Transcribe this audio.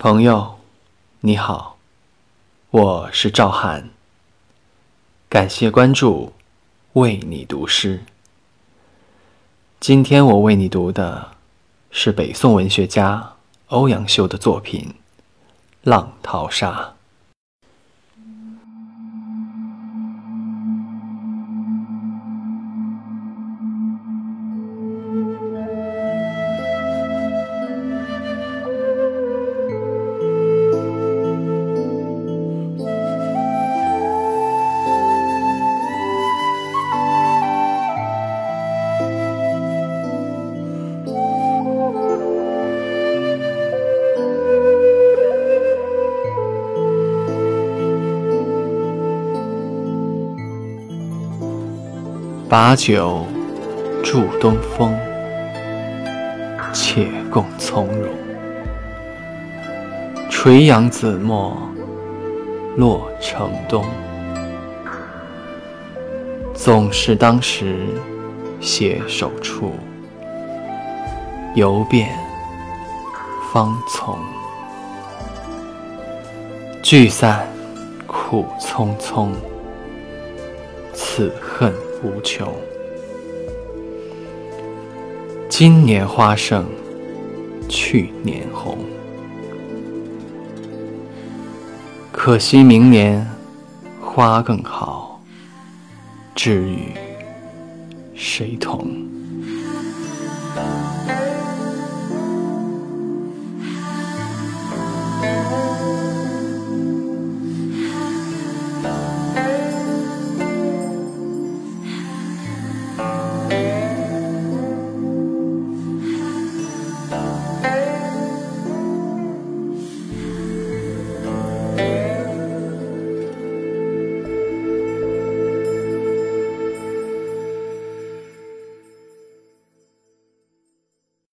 朋友，你好，我是赵涵。感谢关注，为你读诗。今天我为你读的是北宋文学家欧阳修的作品《浪淘沙》。把酒祝东风，且共从容。垂杨紫陌洛城东，总是当时携手处，游遍芳丛。聚散苦匆匆，此恨。无穷。今年花胜去年红，可惜明年花更好，知与谁同？